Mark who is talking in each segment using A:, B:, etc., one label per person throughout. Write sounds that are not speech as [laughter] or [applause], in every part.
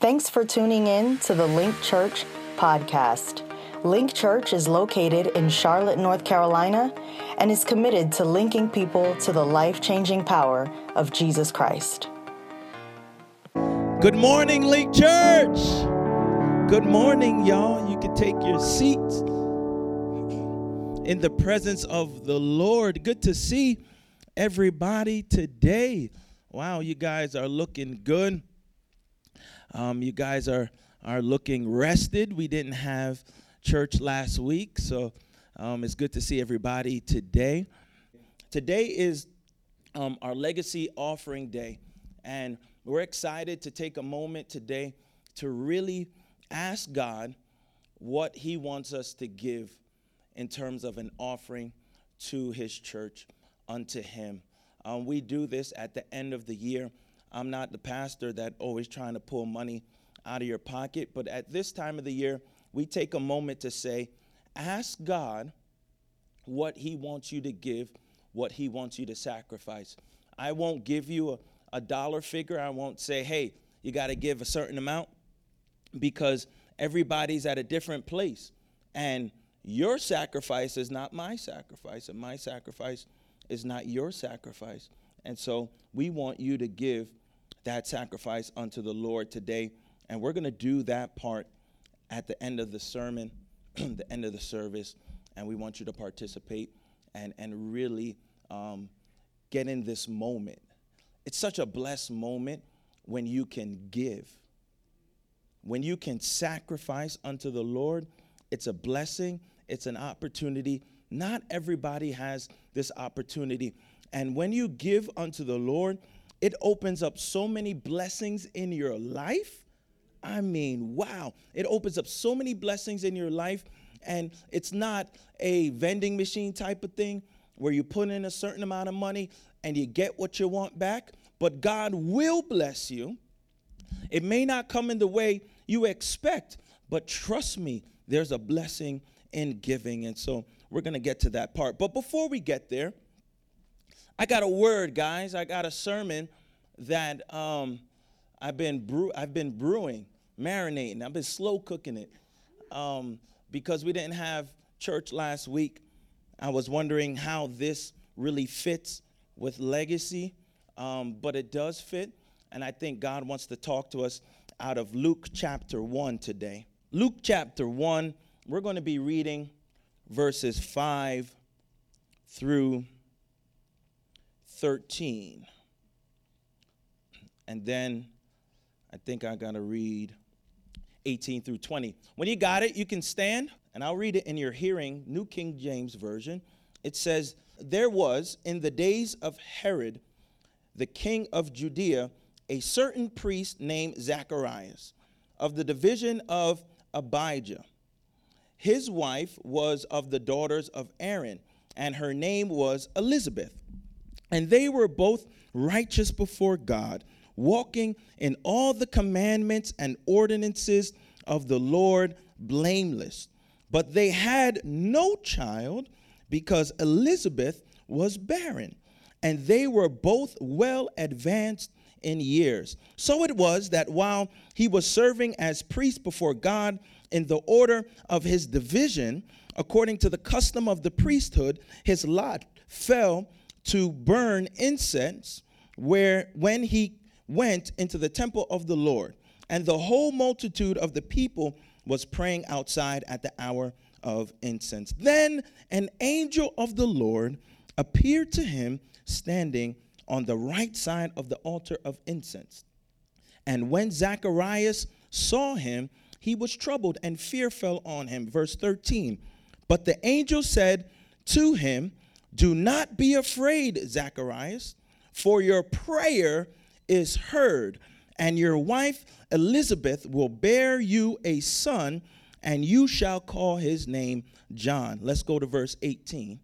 A: Thanks for tuning in to the Link Church podcast. Link Church is located in Charlotte, North Carolina, and is committed to linking people to the life changing power of Jesus Christ.
B: Good morning, Link Church. Good morning, y'all. You can take your seats in the presence of the Lord. Good to see everybody today. Wow, you guys are looking good. Um, you guys are are looking rested. We didn't have church last week, so um, it's good to see everybody today. Today is um, our legacy offering day, and we're excited to take a moment today to really ask God what He wants us to give in terms of an offering to His church unto Him. Um, we do this at the end of the year. I'm not the pastor that always trying to pull money out of your pocket, but at this time of the year, we take a moment to say, ask God what He wants you to give, what He wants you to sacrifice. I won't give you a, a dollar figure. I won't say, hey, you got to give a certain amount because everybody's at a different place. And your sacrifice is not my sacrifice, and my sacrifice is not your sacrifice. And so we want you to give that sacrifice unto the Lord today. And we're going to do that part at the end of the sermon, [clears throat] the end of the service. And we want you to participate and, and really um, get in this moment. It's such a blessed moment when you can give. When you can sacrifice unto the Lord, it's a blessing, it's an opportunity. Not everybody has this opportunity. And when you give unto the Lord, it opens up so many blessings in your life. I mean, wow. It opens up so many blessings in your life. And it's not a vending machine type of thing where you put in a certain amount of money and you get what you want back, but God will bless you. It may not come in the way you expect, but trust me, there's a blessing in giving. And so we're going to get to that part. But before we get there, I got a word, guys. I got a sermon that um, I've been brew- I've been brewing, marinating. I've been slow cooking it um, because we didn't have church last week. I was wondering how this really fits with legacy, um, but it does fit, and I think God wants to talk to us out of Luke chapter one today. Luke chapter one. We're going to be reading verses five through 13. And then I think I got to read 18 through 20. When you got it, you can stand, and I'll read it in your hearing, New King James Version. It says, There was in the days of Herod, the king of Judea, a certain priest named Zacharias of the division of Abijah. His wife was of the daughters of Aaron, and her name was Elizabeth. And they were both righteous before God, walking in all the commandments and ordinances of the Lord blameless. But they had no child because Elizabeth was barren, and they were both well advanced in years. So it was that while he was serving as priest before God in the order of his division, according to the custom of the priesthood, his lot fell to burn incense where when he went into the temple of the Lord. And the whole multitude of the people was praying outside at the hour of incense. Then an angel of the Lord appeared to him standing on the right side of the altar of incense. And when Zacharias saw him, he was troubled and fear fell on him. Verse 13. But the angel said to him, do not be afraid, Zacharias, for your prayer is heard, and your wife Elizabeth will bear you a son, and you shall call his name John. Let's go to verse 18.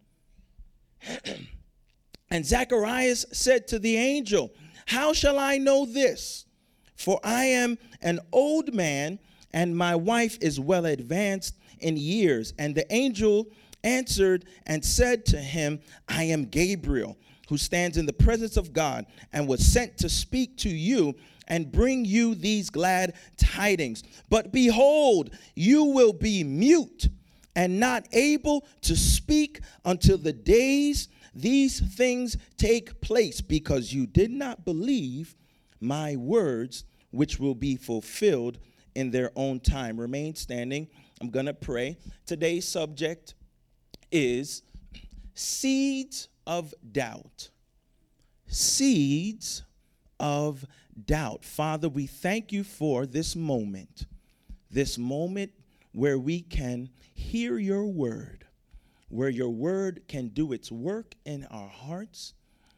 B: [clears throat] and Zacharias said to the angel, How shall I know this? For I am an old man, and my wife is well advanced in years. And the angel answered and said to him, I am Gabriel, who stands in the presence of God and was sent to speak to you and bring you these glad tidings. But behold, you will be mute and not able to speak until the days these things take place, because you did not believe my words, which will be fulfilled in their own time. Remain standing. I'm going to pray. Today's subject is seeds of doubt. Seeds of doubt. Father, we thank you for this moment, this moment where we can hear your word, where your word can do its work in our hearts.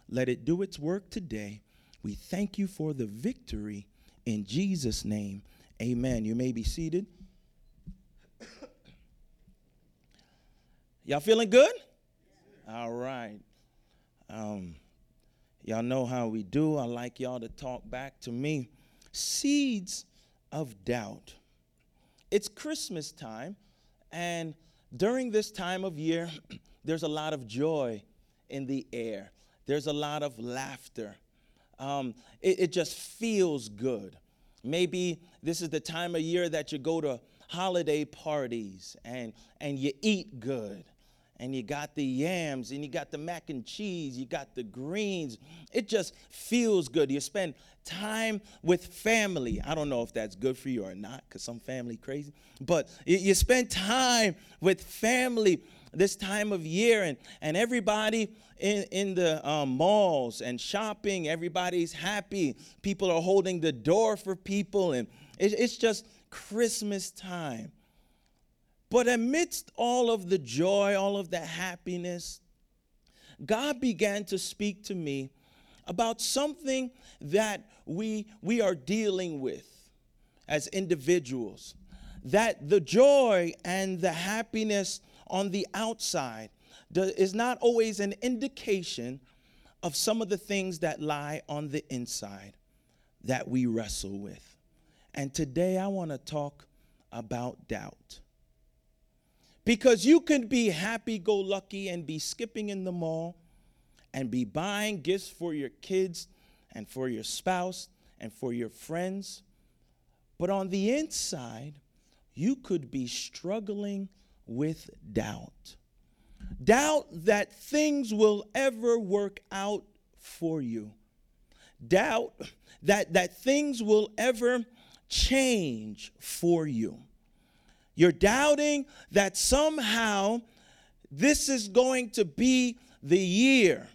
B: Let it do its work today. We thank you for the victory in Jesus' name. Amen. You may be seated. Y'all feeling good? All right. Um, y'all know how we do. I like y'all to talk back to me. Seeds of doubt. It's Christmas time, and during this time of year, [clears throat] there's a lot of joy in the air. There's a lot of laughter. Um, it, it just feels good. Maybe this is the time of year that you go to holiday parties and, and you eat good and you got the yams and you got the mac and cheese, you got the greens. It just feels good. You spend time with family. I don't know if that's good for you or not because some family crazy, but you spend time with family this time of year and, and everybody in, in the um, malls and shopping, everybody's happy. People are holding the door for people and it, it's just Christmas time. But amidst all of the joy, all of the happiness, God began to speak to me about something that we, we are dealing with as individuals. That the joy and the happiness on the outside is not always an indication of some of the things that lie on the inside that we wrestle with. And today I want to talk about doubt. Because you can be happy go lucky and be skipping in the mall and be buying gifts for your kids and for your spouse and for your friends. But on the inside, you could be struggling with doubt. Doubt that things will ever work out for you. Doubt that, that things will ever change for you. You're doubting that somehow this is going to be the year.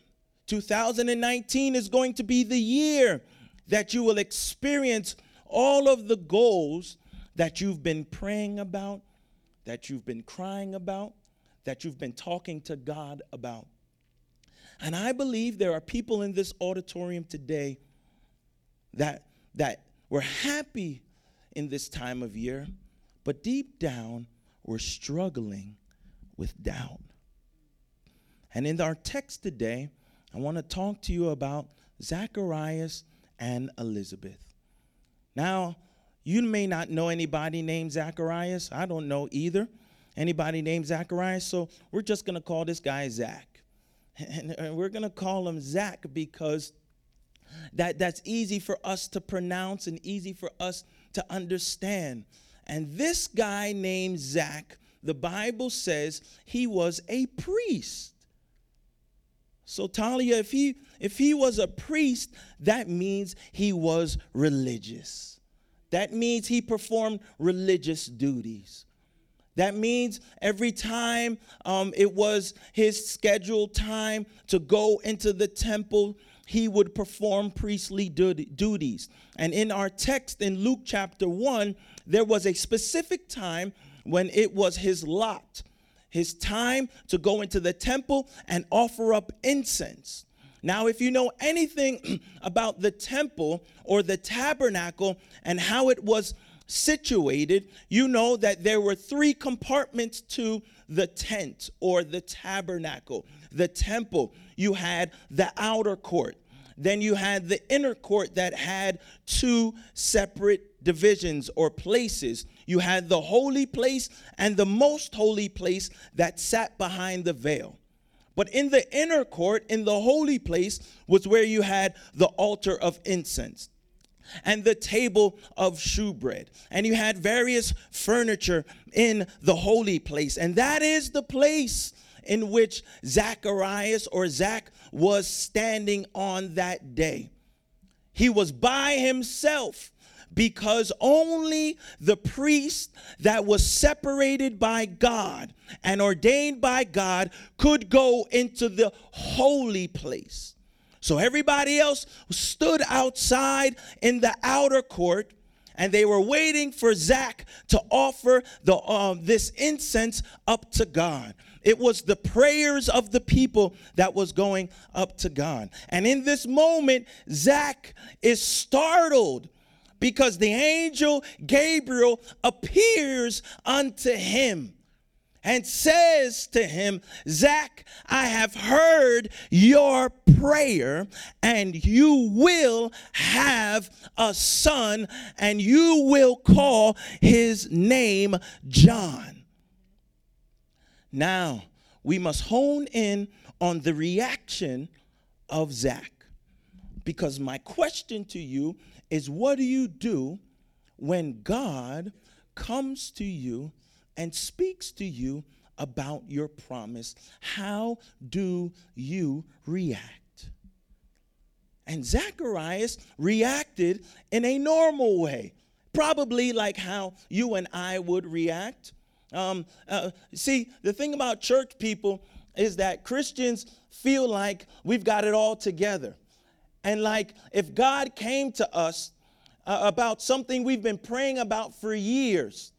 B: 2019 is going to be the year that you will experience all of the goals that you've been praying about, that you've been crying about, that you've been talking to God about. And I believe there are people in this auditorium today that that were happy in this time of year but deep down, we're struggling with doubt. And in our text today, I want to talk to you about Zacharias and Elizabeth. Now, you may not know anybody named Zacharias. I don't know either. Anybody named Zacharias. So we're just going to call this guy Zach. [laughs] And uh, we're going to call him Zach because that, that's easy for us to pronounce and easy for us to understand. And this guy named Zach, the Bible says he was a priest. So Talia, if he if he was a priest, that means he was religious. That means he performed religious duties. That means every time um, it was his scheduled time to go into the temple, he would perform priestly duties. And in our text in Luke chapter 1, there was a specific time when it was his lot, his time to go into the temple and offer up incense. Now, if you know anything [clears throat] about the temple or the tabernacle and how it was situated, you know that there were three compartments to the tent or the tabernacle, the temple. You had the outer court, then you had the inner court that had two separate divisions or places. You had the holy place and the most holy place that sat behind the veil. But in the inner court, in the holy place, was where you had the altar of incense. and the table of shewbread. And you had various furniture in the holy place. And that is the place in which Zacharias or Zach was standing on that day. He was by himself because only the priest that was separated by God and ordained by God could go into the holy place. So everybody else stood outside in the outer court and they were waiting for Zach to offer the uh, this incense up to God. It was the prayers of the people that was going up to God. And in this moment, Zach is startled because the angel Gabriel appears unto him and says to him, Zach, I have heard your prayer, and you will have a son, and you will call his name John. Now, we must hone in on the reaction of Zach. Because my question to you is what do you do when God comes to you and speaks to you about your promise? How do you react? And Zacharias reacted in a normal way, probably like how you and I would react. Um, uh, see, the thing about church people is that Christians feel like we've got it all together. And like if God came to us uh, about something we've been praying about for years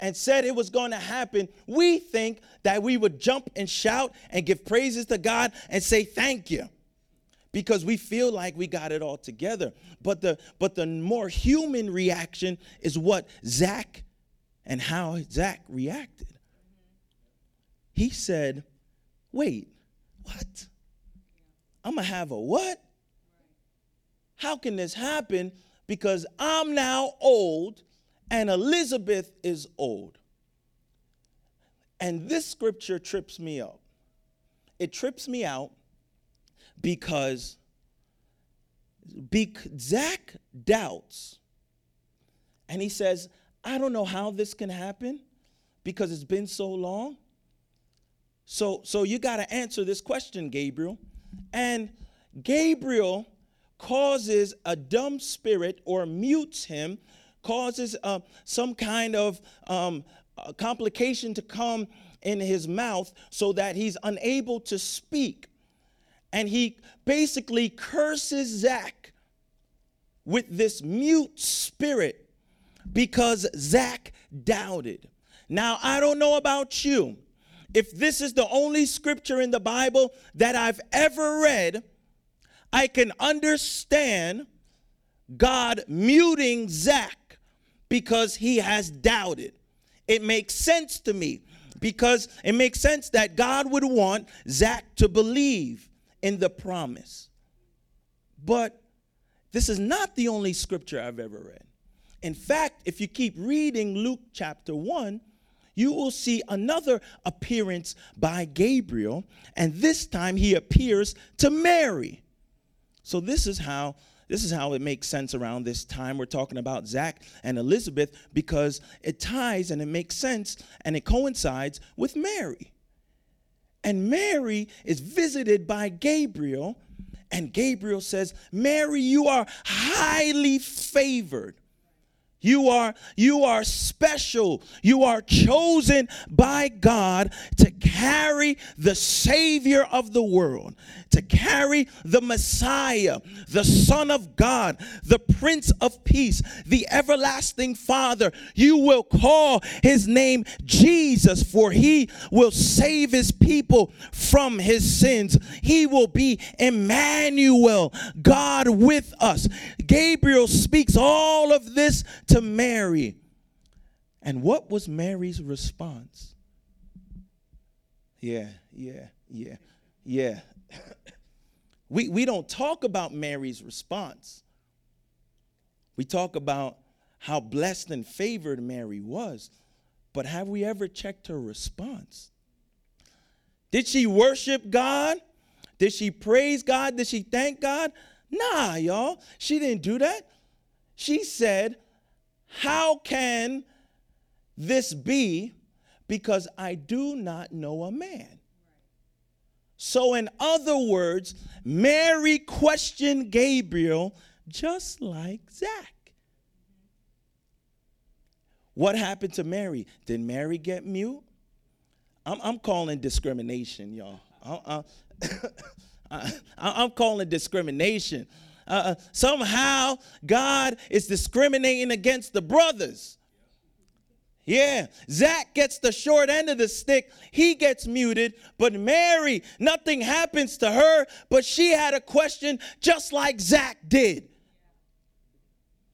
B: and said it was going to happen, we think that we would jump and shout and give praises to God and say thank you because we feel like we got it all together. But the but the more human reaction is what Zach and how Zach reacted. He said, "Wait, what? I'm gonna have a what? How can this happen? Because I'm now old and Elizabeth is old. And this scripture trips me up. It trips me out because Zach doubts. And he says, I don't know how this can happen because it's been so long. So, so you got to answer this question, Gabriel. And Gabriel causes a dumb spirit or mutes him, causes uh, some kind of um, complication to come in his mouth so that he's unable to speak. And he basically curses Zach with this mute spirit because Zach doubted. Now, I don't know about you. If this is the only scripture in the Bible that I've ever read I can understand God muting Zach because he has doubted. It makes sense to me because it makes sense that God would want Zach to believe in the promise. But this is not the only scripture I've ever read. In fact, if you keep reading Luke chapter 1, you will see another appearance by Gabriel, and this time he appears to Mary. So this is how this is how it makes sense around this time we're talking about Zach and Elizabeth because it ties and it makes sense and it coincides with Mary. And Mary is visited by Gabriel and Gabriel says, "Mary, you are highly favored." You are you are special. You are chosen by God to carry the savior of the world, to carry the Messiah, the Son of God, the Prince of Peace, the everlasting Father. You will call his name Jesus for he will save his people from his sins. He will be Emmanuel, God with us. Gabriel speaks all of this to Mary. And what was Mary's response? Yeah, yeah, yeah, yeah. [laughs] we, we don't talk about Mary's response. We talk about how blessed and favored Mary was. But have we ever checked her response? Did she worship God? Did she praise God? Did she thank God? Nah, y'all. She didn't do that. She said, How can this be? Because I do not know a man. So, in other words, Mary questioned Gabriel just like Zach. What happened to Mary? Did Mary get mute? I'm, I'm calling discrimination, y'all. Uh, uh, [coughs] I, am calling discrimination. Uh, somehow God is discriminating against the brothers. Yeah, Zach gets the short end of the stick. He gets muted. But Mary, nothing happens to her, but she had a question just like Zach did.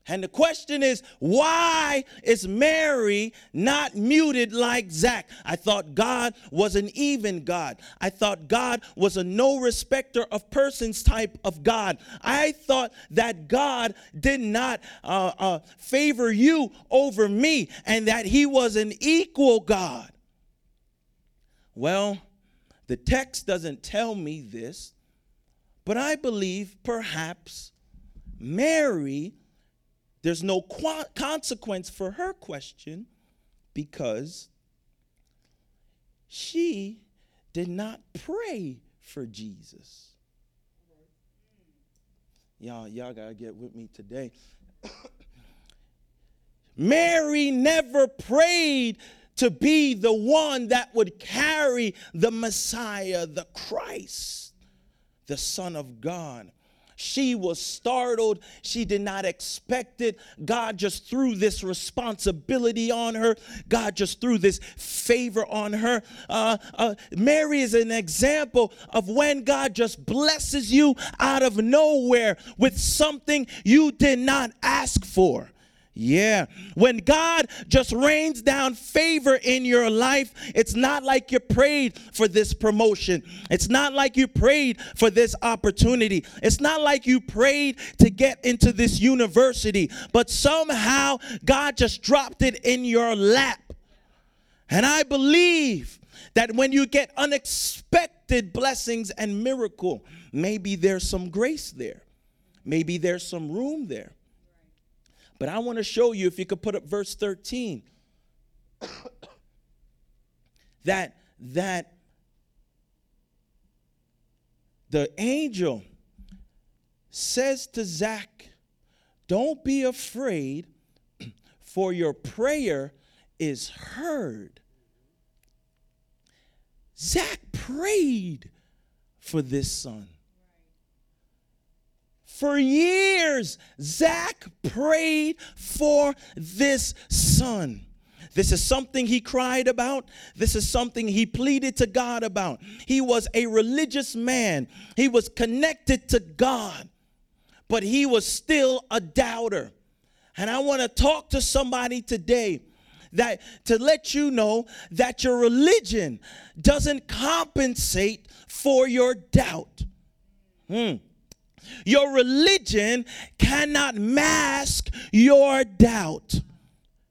B: And the question is, why is Mary not muted like Zach? I thought God was an even God. I thought God was a no respecter of persons type of God. I thought that God did not uh, uh, favor you over me and that he was an equal God. Well, the text doesn't tell me this, but I believe perhaps Mary there's no qu- consequence for her question because she did not pray for Jesus. Y'all, y'all gotta get with me today. [coughs] Mary never prayed to be the one that would carry the Messiah, the Christ, the Son of God. She was startled. She did not expect it. God just threw this responsibility on her. God just threw this favor on her. Uh, uh, Mary is an example of when God just blesses you out of nowhere with something you did not ask for. Yeah. When God just rains down favor in your life, it's not like you prayed for this promotion. It's not like you prayed for this opportunity. It's not like you prayed to get into this university, but somehow God just dropped it in your lap. And I believe that when you get unexpected blessings and miracle, maybe there's some grace there. Maybe there's some room there. But I want to show you, if you could put up verse 13, [coughs] that that the angel says to Zach, Don't be afraid, [clears throat] for your prayer is heard. Zach prayed for this son. For years, Zach prayed for this son. This is something he cried about. This is something he pleaded to God about. He was a religious man, he was connected to God, but he was still a doubter. And I want to talk to somebody today that to let you know that your religion doesn't compensate for your doubt. Hmm. Your religion cannot mask your doubt.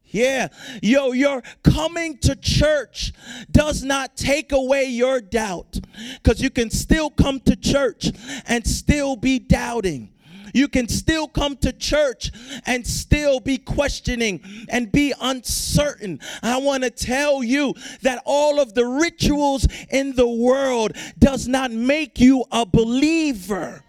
B: Yeah, yo, your coming to church does not take away your doubt because you can still come to church and still be doubting. You can still come to church and still be questioning and be uncertain. I want to tell you that all of the rituals in the world does not make you a believer.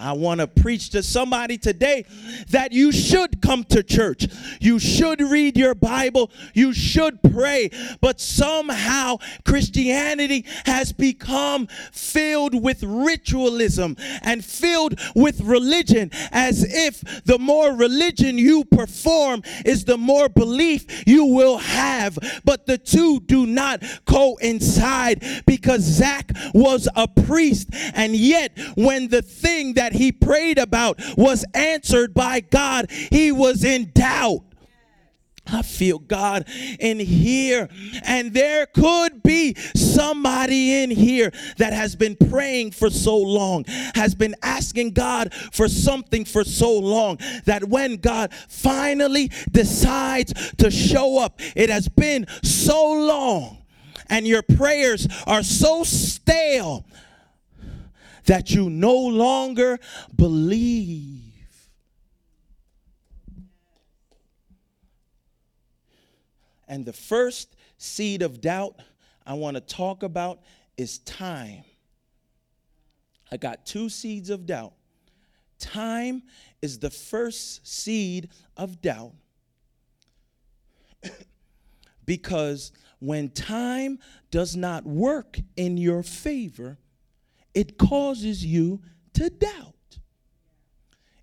B: I want to preach to somebody today that you should come to church. You should read your Bible. You should pray. But somehow Christianity has become filled with ritualism and filled with religion as if the more religion you perform is the more belief you will have. But the two do not coincide because Zach was a priest. And yet, when the thing that that he prayed about was answered by God, he was in doubt. I feel God in here. And there could be somebody in here that has been praying for so long, has been asking God for something for so long, that when God finally decides to show up, it has been so long, and your prayers are so stale that you no longer believe. And the first seed of doubt I want to talk about is time. I got two seeds of doubt. Time is the first seed of doubt [coughs] because when time does not work in your favor, it causes you to doubt.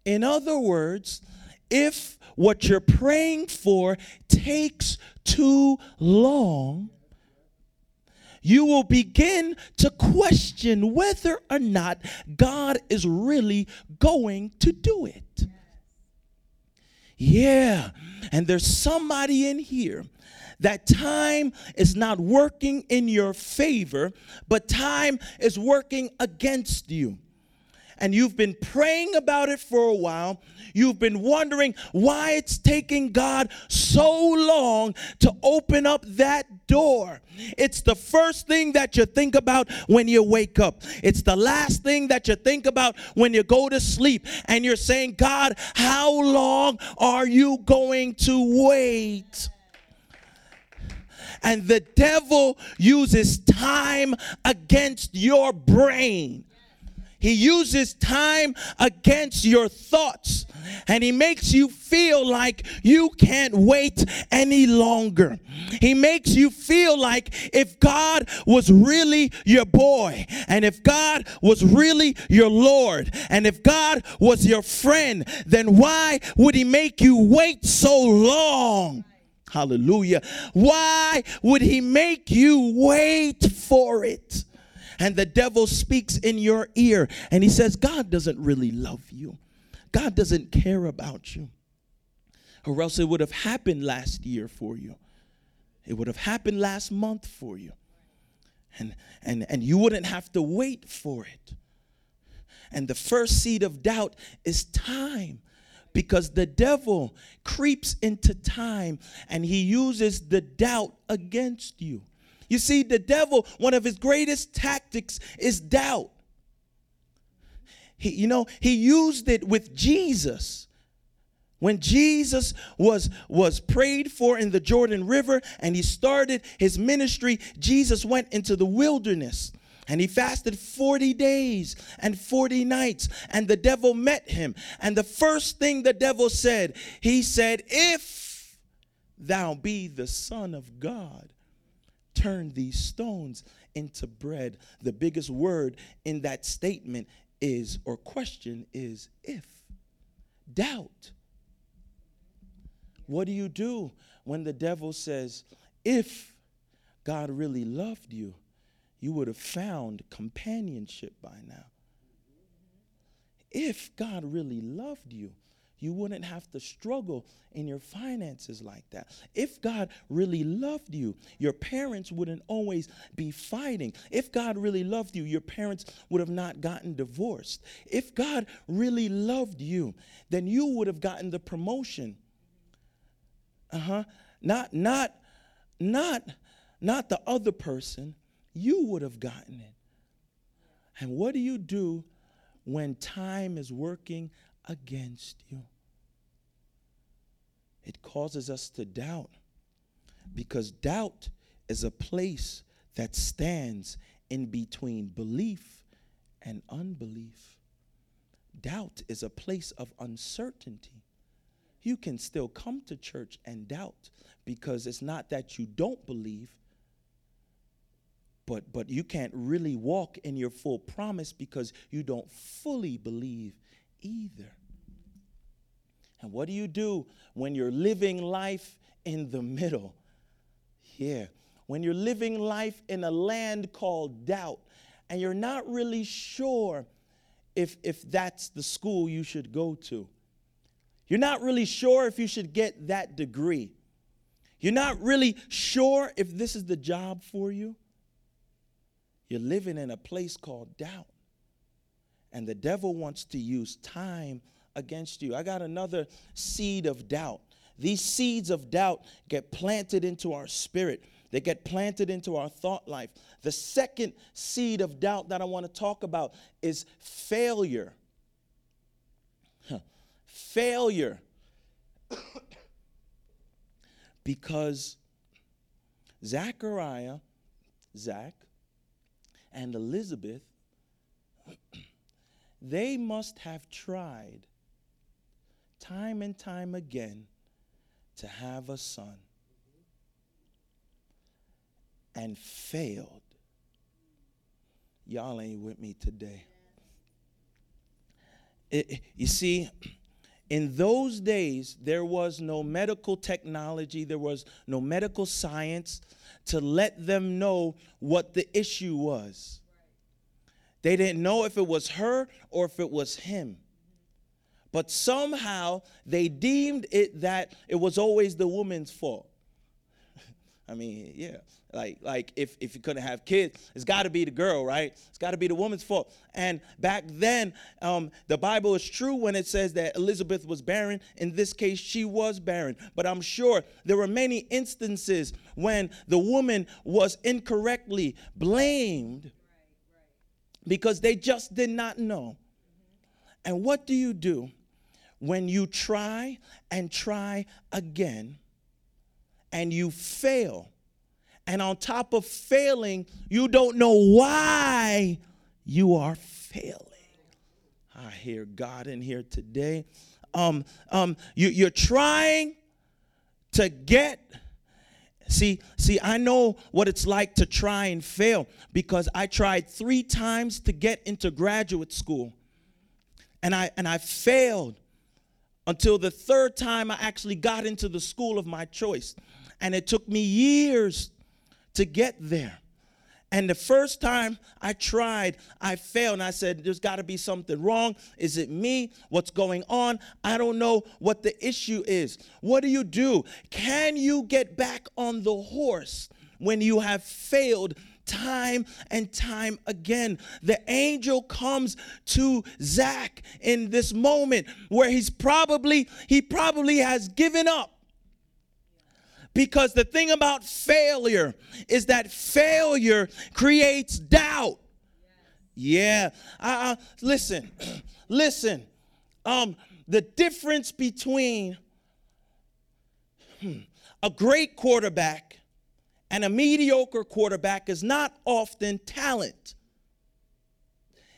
B: In other words, if what you're praying for takes too long, you will begin to question whether or not God is really going to do it. Yeah, and there's somebody in here that time is not working in your favor, but time is working against you and you've been praying about it for a while. You've been wondering why it's taking God so long to open up that door. It's the first thing that you think about when you wake up. It's the last thing that you think about when you go to sleep. And you're saying, God, how long are you going to wait? And the devil uses time against your brain. He uses time against your thoughts and he makes you feel like you can't wait any longer. He makes you feel like if God was really your boy and if God was really your Lord and if God was your friend, then why would he make you wait so long? Hallelujah. Why would he make you wait for it? and the devil speaks in your ear and he says, God doesn't really love you, God doesn't care about you. Or else it would have happened last year for you, it would have happened last month for you. And, and, and you wouldn't have to wait for it. And the first seed of doubt is time because the devil creeps into time and he uses the doubt against you. You see, the devil, one of his greatest tactics is doubt. He, you know, he used it with Jesus. When Jesus was, was prayed for in the Jordan River and he started his ministry, Jesus went into the wilderness and he fasted 40 days and 40 nights. And the devil met him. And the first thing the devil said, he said, If thou be the Son of God, turn these stones into bread. The biggest word in that statement is, or question is, if. Doubt. What do you do when the devil says, if God really loved you, you would have found companionship by now? If God really loved you, you wouldn't have to struggle in your finances like that. If God really loved you, your parents wouldn't always be fighting. If God really loved you, your parents would have not gotten divorced. If God really loved you, then you would have gotten the promotion. Uh-huh. Not not not not the other person. You would have gotten it. And what do you do when time is working against you. It causes us to doubt because doubt is a place that stands in between belief and unbelief. Doubt is a place of uncertainty. You can still come to church and doubt because it's not that you don't believe, but, but you can't really walk in your full promise because you don't fully believe either. And what do you do when you're living life in the middle? Yeah, when you're living life in a land called doubt and you're not really sure if, if that's the school you should go to. You're not really sure if you should get that degree. You're not really sure if this is the job for you. You're living in a place called doubt. And the devil wants to use time against you. I got another seed of doubt. These seeds of doubt get planted into our spirit, they get planted into our thought life. The second seed of doubt that I want to talk about is failure. Failure. [coughs] because Zachariah, Zach, and Elizabeth, [clears throat] they must have tried time and time again to have a son and failed. Y'all ain't with me today. It, you see, in those days, there was no medical technology, there was no medical science to let them know what the issue was. They didn't know if it was her or if it was him. But somehow they deemed it that it was always the woman's fault. [laughs] I mean, yeah. Like, like if, if you couldn't have kids, it's got to be the girl, right? It's got to be the woman's fault. And back then, um, the Bible is true when it says that Elizabeth was barren. In this case, she was barren. But I'm sure there were many instances when the woman was incorrectly blamed because they just did not know. And what do you do when you try and try again and you fail? And on top of failing, you don't know why you are failing. I hear God in here today. Um, um, you, you're trying to get See, see, I know what it's like to try and fail because I tried three times to get into graduate school. And I and I failed until the third time I actually got into the school of my choice. And it took me years to get there. And the first time I tried, I failed. And I said, There's got to be something wrong. Is it me? What's going on? I don't know what the issue is. What do you do? Can you get back on the horse when you have failed? time and time again. The angel comes to Zach in this moment where he's probably, he probably has given up because the thing about failure is that failure creates doubt. Yeah. Uh, uh, listen, [clears throat] listen. Um, the difference between hmm, a great quarterback and a mediocre quarterback is not often talent,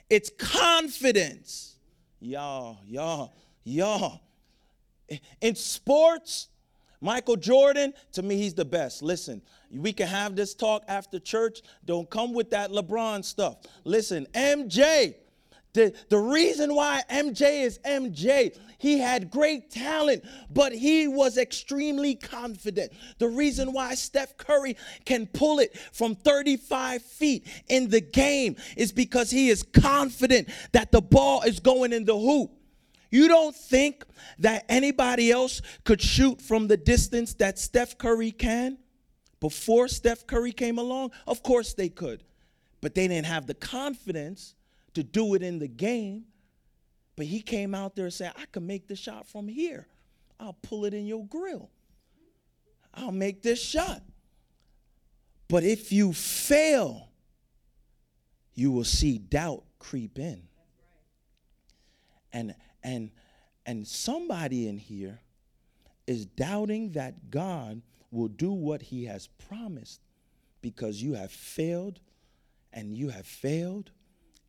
B: it's confidence. Y'all, y'all, y'all. In sports, Michael Jordan, to me, he's the best. Listen, we can have this talk after church. Don't come with that LeBron stuff. Listen, MJ, the, the reason why MJ is MJ, he had great talent, but he was extremely confident. The reason why Steph Curry can pull it from 35 feet in the game is because he is confident that the ball is going in the hoop. You don't think that anybody else could shoot from the distance that Steph Curry can before Steph Curry came along? Of course they could. But they didn't have the confidence to do it in the game. But he came out there and said, I can make the shot from here. I'll pull it in your grill. I'll make this shot. But if you fail, you will see doubt creep in. And and and somebody in here is doubting that God will do what he has promised because you have failed and you have failed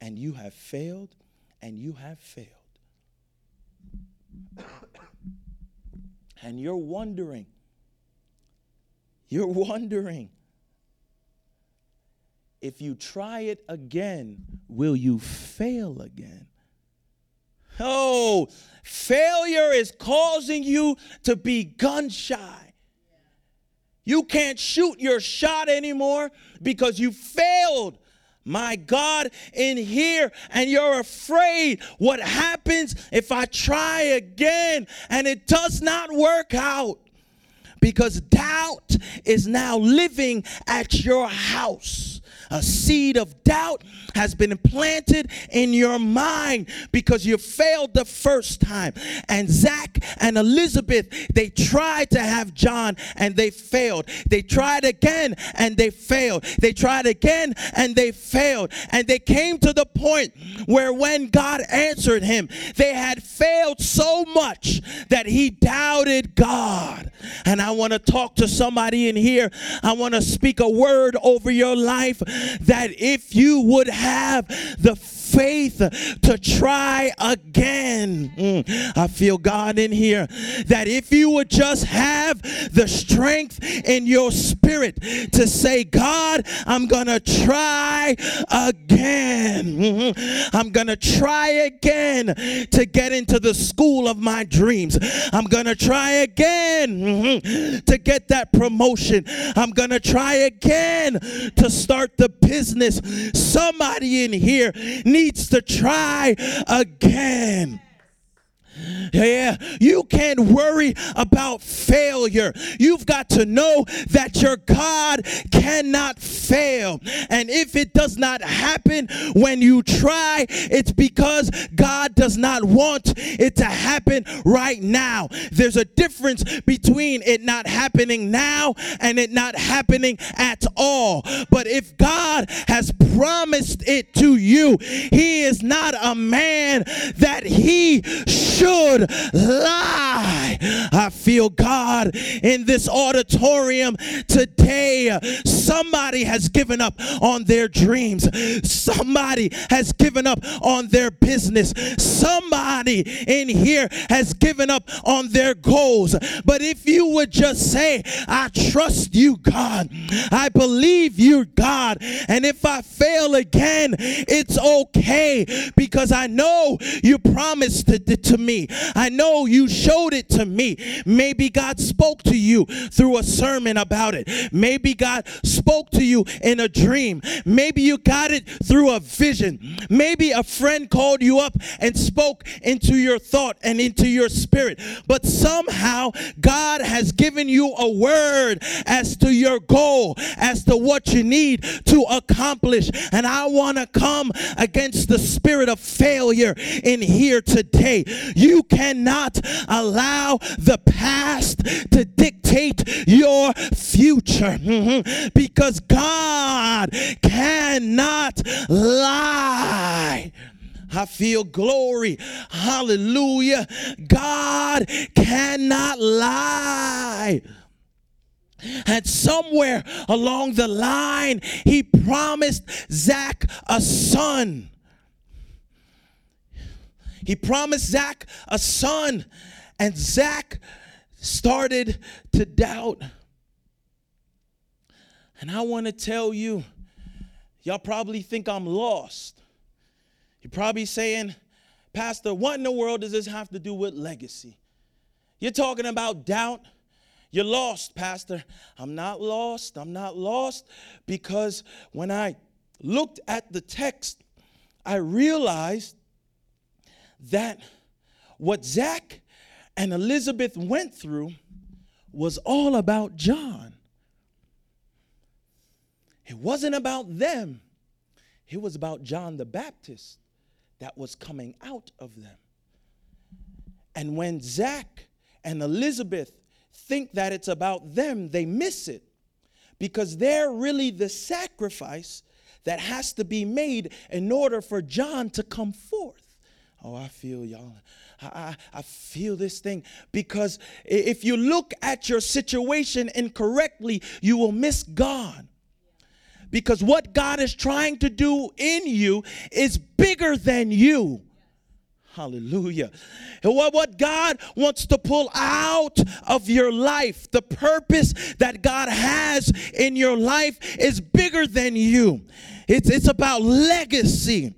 B: and you have failed and you have failed. and you're wondering, you're wondering if you try it again, will you fail again? Oh, failure is causing you to be gun shy. You can't shoot your shot anymore because you failed. My God, in here, and you're afraid what happens if I try again and it does not work out because doubt is now living at your house. A seed of doubt has been planted in your mind because you failed the first time. And Zach and Elizabeth, they tried to have John and they failed. They tried again and they failed. They tried again and they failed. And they came to the point where when God answered him, they had failed so much that he doubted God. And I want to talk to somebody in here. I want to speak a word over your life that if you would have the faith to try again. Mm, I feel God in here. That if you would just have the strength in your spirit to say, God, I'm going to try again. Mm-hmm. I'm going to try again to get into the school of my dreams. I'm going to try again mm-hmm, to get that promotion. I'm going to try again to start the business. Somebody in here needs to try again. Yeah, you can't worry about failure. You've got to know that your God cannot fail. And if it does not happen when you try, it's because God does not want it to happen right now. There's a difference between it not happening now and it not happening at all. But if God has promised it to you, He is not a man that He should lie. I feel God in this auditorium today. Somebody has given up on their dreams. Somebody has given up on their business. Somebody in here has given up on their goals. But if you would just say, I trust you, God. I believe you, God. And if I fail again, it's okay because I know you promised to me. I know you showed it to me. Maybe God spoke to you through a sermon about it. Maybe God spoke to you in a dream. Maybe you got it through a vision. Maybe a friend called you up and spoke into your thought and into your spirit. But somehow God has given you a word as to your goal, as to what you need to accomplish. And I want to come against the spirit of failure in here today. You cannot allow the past to dictate your future mm-hmm. because God cannot lie. I feel glory. Hallelujah. God cannot lie. And somewhere along the line, he promised Zach a son. He promised Zach a son, and Zach started to doubt. And I want to tell you, y'all probably think I'm lost. You're probably saying, Pastor, what in the world does this have to do with legacy? You're talking about doubt. You're lost, Pastor. I'm not lost. I'm not lost because when I looked at the text, I realized that what Zach and Elizabeth went through was all about John. It wasn't about them, it was about John the Baptist that was coming out of them. And when Zach and Elizabeth think that it's about them, they miss it because they're really the sacrifice that has to be made in order for John to come forth. Oh, I feel y'all. I, I, I, feel this thing because if you look at your situation incorrectly, you will miss God. Because what God is trying to do in you is bigger than you. Hallelujah. What, God wants to pull out of your life, the purpose that God has in your life is bigger than you. It's, it's about legacy.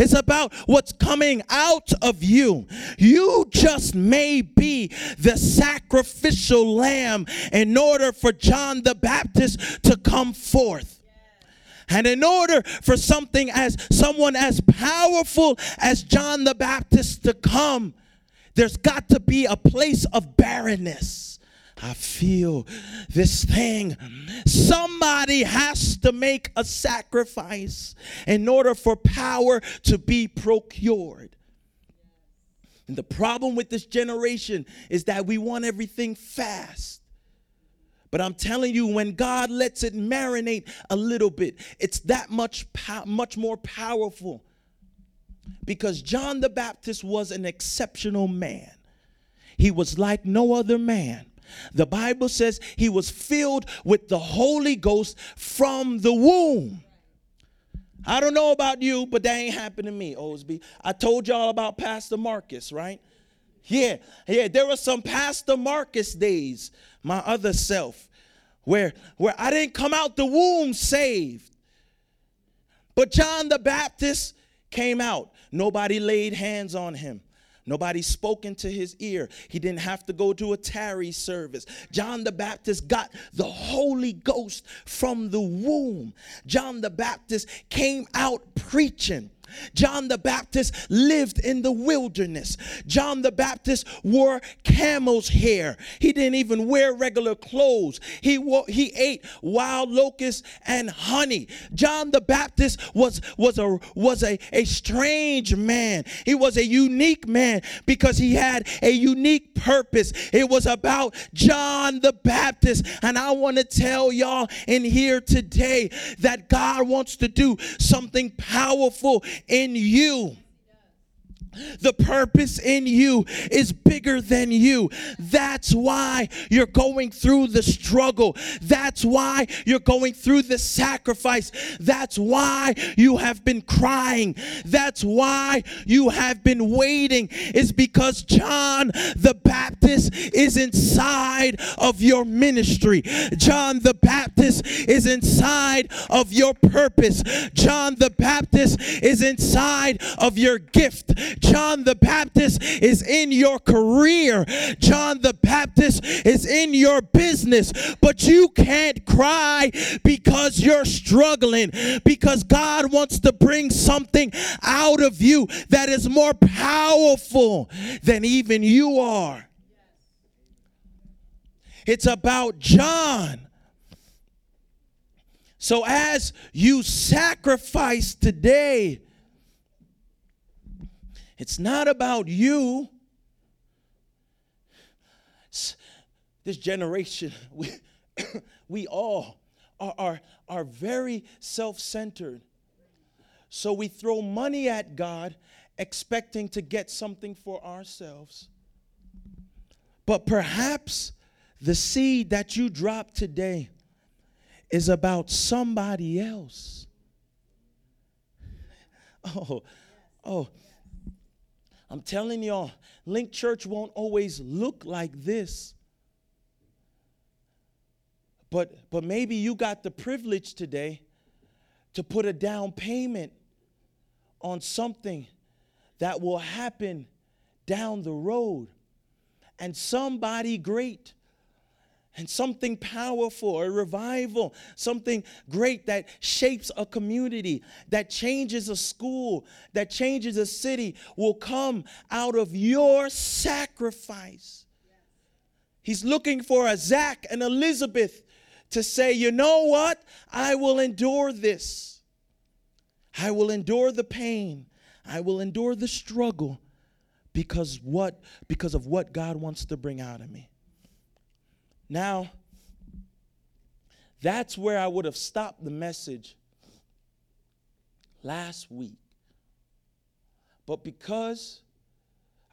B: It's about what's coming out of you. You just may be the sacrificial lamb in order for John the Baptist to come forth. And in order for something as someone as powerful as John the Baptist to come, there's got to be a place of barrenness. I feel this thing. Somebody has to make a sacrifice in order for power to be procured. And the problem with this generation is that we want everything fast. But I'm telling you, when God lets it marinate a little bit, it's that much, much more powerful. Because John the Baptist was an exceptional man. He was like no other man. The Bible says he was filled with the Holy Ghost from the womb. I don't know about you, but that ain't happened to me, Osby. I told y'all about Pastor Marcus, right? Yeah, yeah, there were some Pastor Marcus days, my other self, where, where I didn't come out the womb saved. But John the Baptist came out. Nobody laid hands on him. Nobody spoke into his ear. He didn't have to go to a tarry service. John the Baptist got the Holy Ghost from the womb. John the Baptist came out preaching. John the Baptist lived in the wilderness. John the Baptist wore camel's hair. He didn't even wear regular clothes. He wore, he ate wild locusts and honey. John the Baptist was was a was a, a strange man. He was a unique man because he had a unique purpose. It was about John the Baptist. And I want to tell y'all in here today that God wants to do something powerful in you. The purpose in you is bigger than you. That's why you're going through the struggle. That's why you're going through the sacrifice. That's why you have been crying. That's why you have been waiting, is because John the Baptist is inside of your ministry. John the Baptist is inside of your purpose. John the Baptist is inside of your gift. John the Baptist is in your career. John the Baptist is in your business. But you can't cry because you're struggling, because God wants to bring something out of you that is more powerful than even you are. It's about John. So as you sacrifice today, it's not about you. This generation, [laughs] we, [coughs] we all are, are, are very self centered. So we throw money at God expecting to get something for ourselves. But perhaps the seed that you drop today is about somebody else. [laughs] Oh, oh, I'm telling y'all, Link Church won't always look like this. But, but maybe you got the privilege today to put a down payment on something that will happen down the road. And somebody great and something powerful, a revival, something great that shapes a community, that changes a school, that changes a city will come out of your sacrifice. He's looking for a Zach and Elizabeth to say, you know what? I will endure this. I will endure the pain. I will endure the struggle because what because of what God wants to bring out of me. Now, that's where I would have stopped the message last week. But because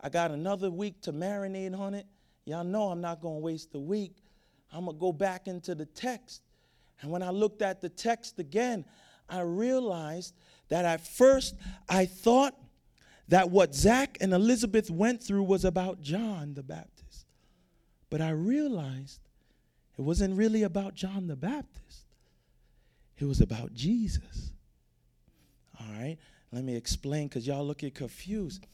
B: I got another week to marinate on it, y'all know I'm not going to waste the week. I'm going to go back into the text. And when I looked at the text again, I realized that at first I thought that what Zach and Elizabeth went through was about John the Baptist. But I realized it wasn't really about John the Baptist, it was about Jesus. All right, let me explain because y'all looking confused.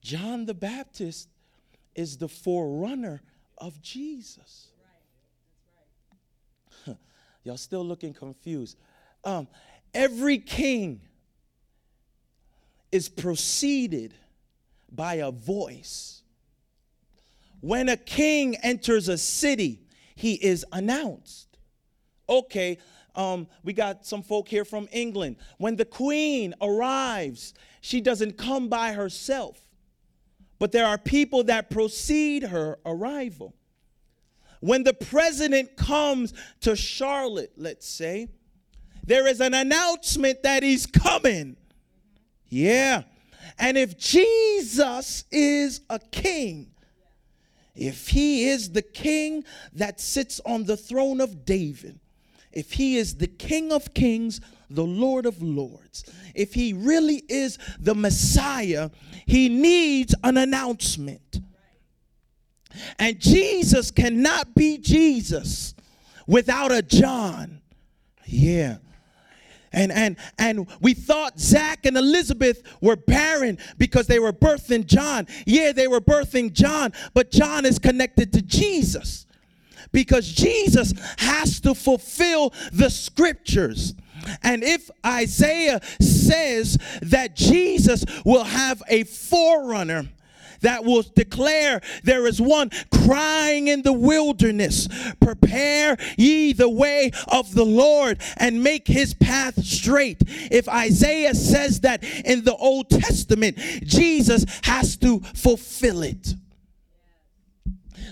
B: John the Baptist is the forerunner of Jesus. [laughs] Y'all still looking confused. Um, every king is preceded by a voice when a king enters a city, he is announced. Okay, um, we got some folk here from England. When the queen arrives, she doesn't come by herself, but there are people that precede her arrival. When the president comes to Charlotte, let's say, there is an announcement that he's coming. Yeah. And if Jesus is a king, if he is the king that sits on the throne of David, if he is the king of kings, the Lord of lords, if he really is the Messiah, he needs an announcement. And Jesus cannot be Jesus without a John. Yeah. And and and we thought Zach and Elizabeth were barren because they were birthing John. Yeah, they were birthing John, but John is connected to Jesus. Because Jesus has to fulfill the scriptures. And if Isaiah says that Jesus will have a forerunner, that will declare there is one crying in the wilderness prepare ye the way of the lord and make his path straight. If isaiah says that in the old testament jesus has to fulfill it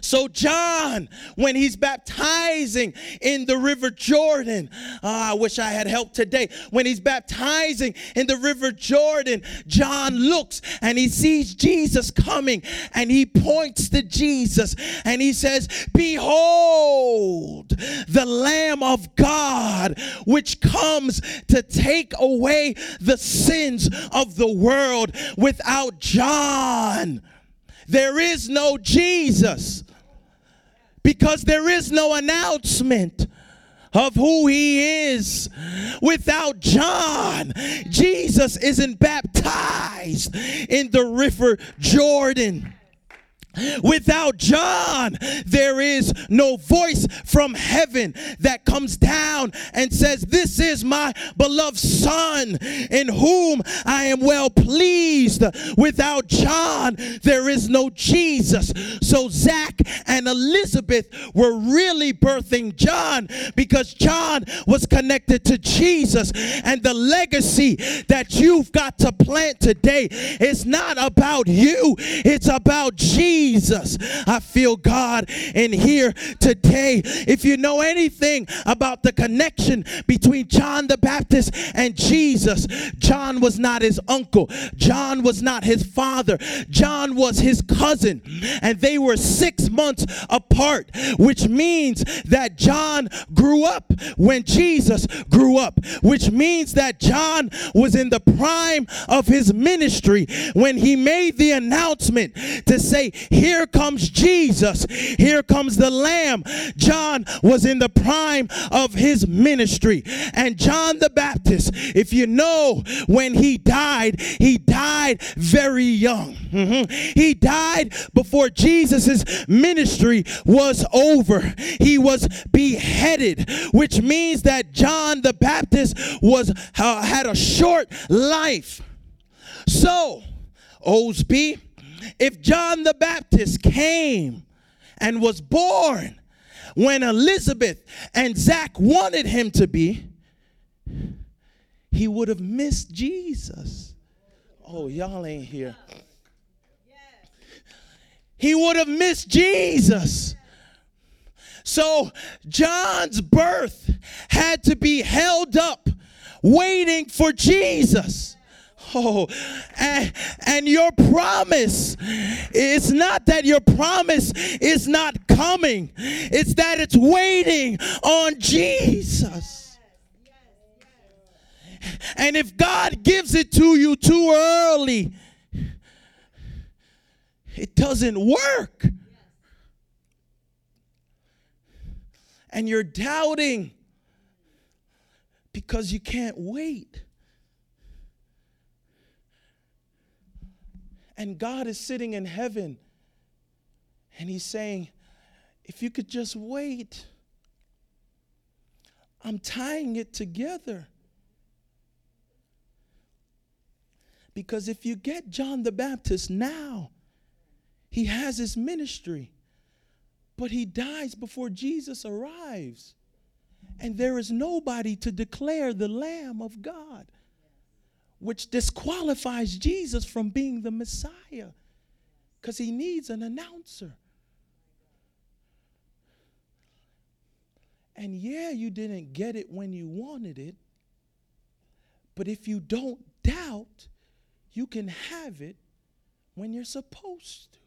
B: so, John, when he's baptizing in the River Jordan, oh, I wish I had help today. When he's baptizing in the River Jordan, John looks and he sees Jesus coming and he points to Jesus and he says, Behold, the Lamb of God, which comes to take away the sins of the world without John. There is no Jesus because there is no announcement of who he is. Without John, Jesus isn't baptized in the river Jordan. Without John, there is no voice from heaven that comes down and says, This is my beloved Son in whom I am well pleased. Without John, there is no Jesus. So Zach and Elizabeth were really birthing John because John was connected to Jesus. And the legacy that you've got to plant today is not about you, it's about Jesus. Jesus. I feel God in here today. If you know anything about the connection between John the Baptist and Jesus, John was not his uncle, John was not his father, John was his cousin, and they were six months apart, which means that John grew up when Jesus grew up, which means that John was in the prime of his ministry when he made the announcement to say, here comes Jesus. Here comes the Lamb. John was in the prime of his ministry. And John the Baptist, if you know when he died, he died very young. Mm-hmm. He died before Jesus' ministry was over. He was beheaded, which means that John the Baptist was uh, had a short life. So, Osby, if John the Baptist came and was born when Elizabeth and Zach wanted him to be, he would have missed Jesus. Oh, y'all ain't here. He would have missed Jesus. So John's birth had to be held up, waiting for Jesus. Oh, and, and your promise, it's not that your promise is not coming, it's that it's waiting on Jesus. And if God gives it to you too early, it doesn't work. And you're doubting because you can't wait. And God is sitting in heaven and He's saying, if you could just wait, I'm tying it together. Because if you get John the Baptist now, he has his ministry. But he dies before Jesus arrives. And there is nobody to declare the Lamb of God, which disqualifies Jesus from being the Messiah because he needs an announcer. And yeah, you didn't get it when you wanted it, but if you don't doubt, you can have it when you're supposed to.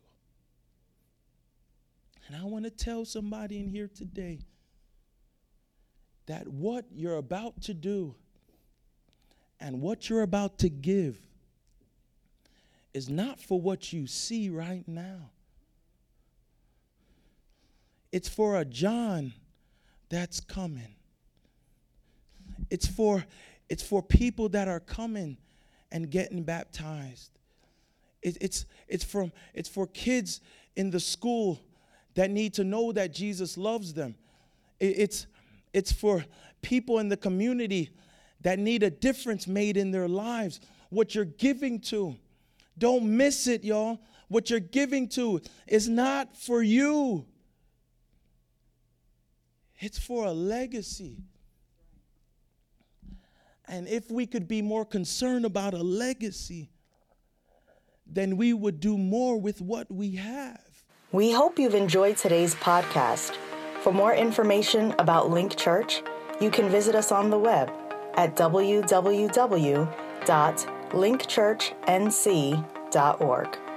B: And I want to tell somebody in here today that what you're about to do and what you're about to give is not for what you see right now. It's for a John that's coming. It's for it's for people that are coming and getting baptized. It, it's it's from it's for kids in the school that need to know that Jesus loves them. It, it's it's for people in the community that need a difference made in their lives. What you're giving to, don't miss it, y'all. What you're giving to is not for you. It's for a legacy. And if we could be more concerned about a legacy, then we would do more with what we have.
A: We hope you've enjoyed today's podcast. For more information about Link Church, you can visit us on the web at www.linkchurchnc.org.